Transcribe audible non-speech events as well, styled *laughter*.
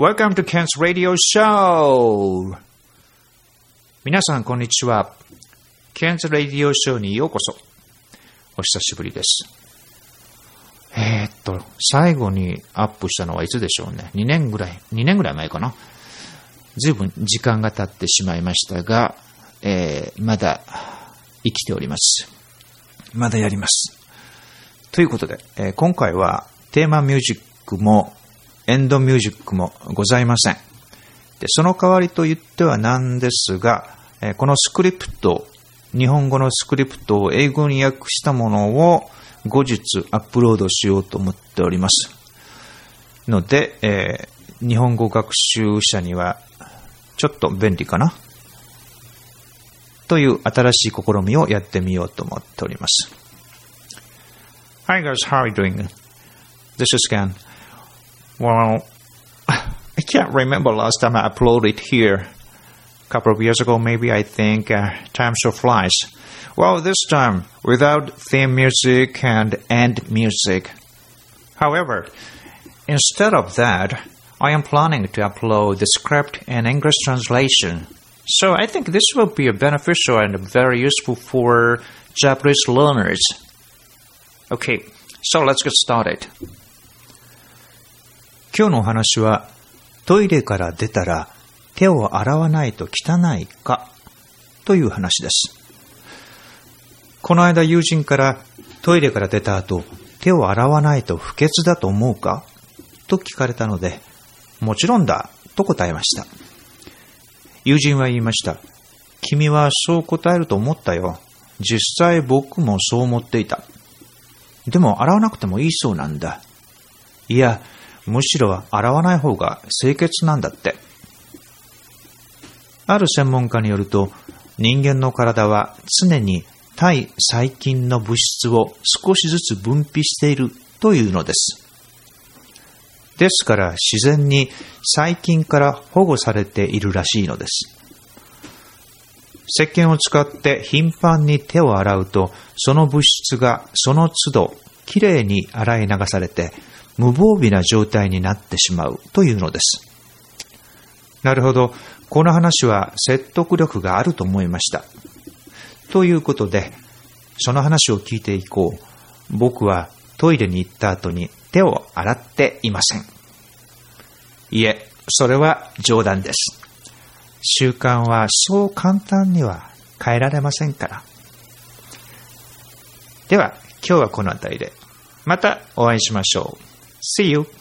Welcome to Ken's Radio Show! 皆さん、こんにちは。Ken's Radio Show にようこそ。お久しぶりです。えー、っと、最後にアップしたのはいつでしょうね。2年ぐらい、2年ぐらい前かな。ずいぶん時間が経ってしまいましたが、えー、まだ生きております。まだやります。ということで、えー、今回はテーマミュージックもエンドミュージックもございません。でその代わりと言ってはなんですが、え、このスクリプト、日本語のスクリプトを英語に訳したものを後日アップロードしようと思っております。ので、えー、日本語学習者にはちょっと便利かな？という新しい試みをやってみようと思っております。Hi guys, how are you doing? This is Ken. Well, *sighs* I can't remember last time I uploaded here. A couple of years ago, maybe I think uh, time so flies. Well, this time without theme music and end music. However, instead of that, I am planning to upload the script and English translation. So I think this will be beneficial and very useful for Japanese learners. Okay, so let's get started. 今日のお話はトイレから出たら手を洗わないと汚いかという話です。この間友人からトイレから出た後手を洗わないと不潔だと思うかと聞かれたのでもちろんだと答えました。友人は言いました。君はそう答えると思ったよ。実際僕もそう思っていた。でも洗わなくてもいいそうなんだ。いや、むしろ洗わない方が清潔なんだって。ある専門家によると、人間の体は常に対細菌の物質を少しずつ分泌しているというのです。ですから自然に細菌から保護されているらしいのです。石鹸を使って頻繁に手を洗うと、その物質がその都度きれいに洗い流されて、無防備な状態になってしまうというのです。なるほど。この話は説得力があると思いました。ということで、その話を聞いていこう。僕はトイレに行った後に手を洗っていません。いえ、それは冗談です。習慣はそう簡単には変えられませんから。では、今日はこの辺りで。またお会いしましょう。See you!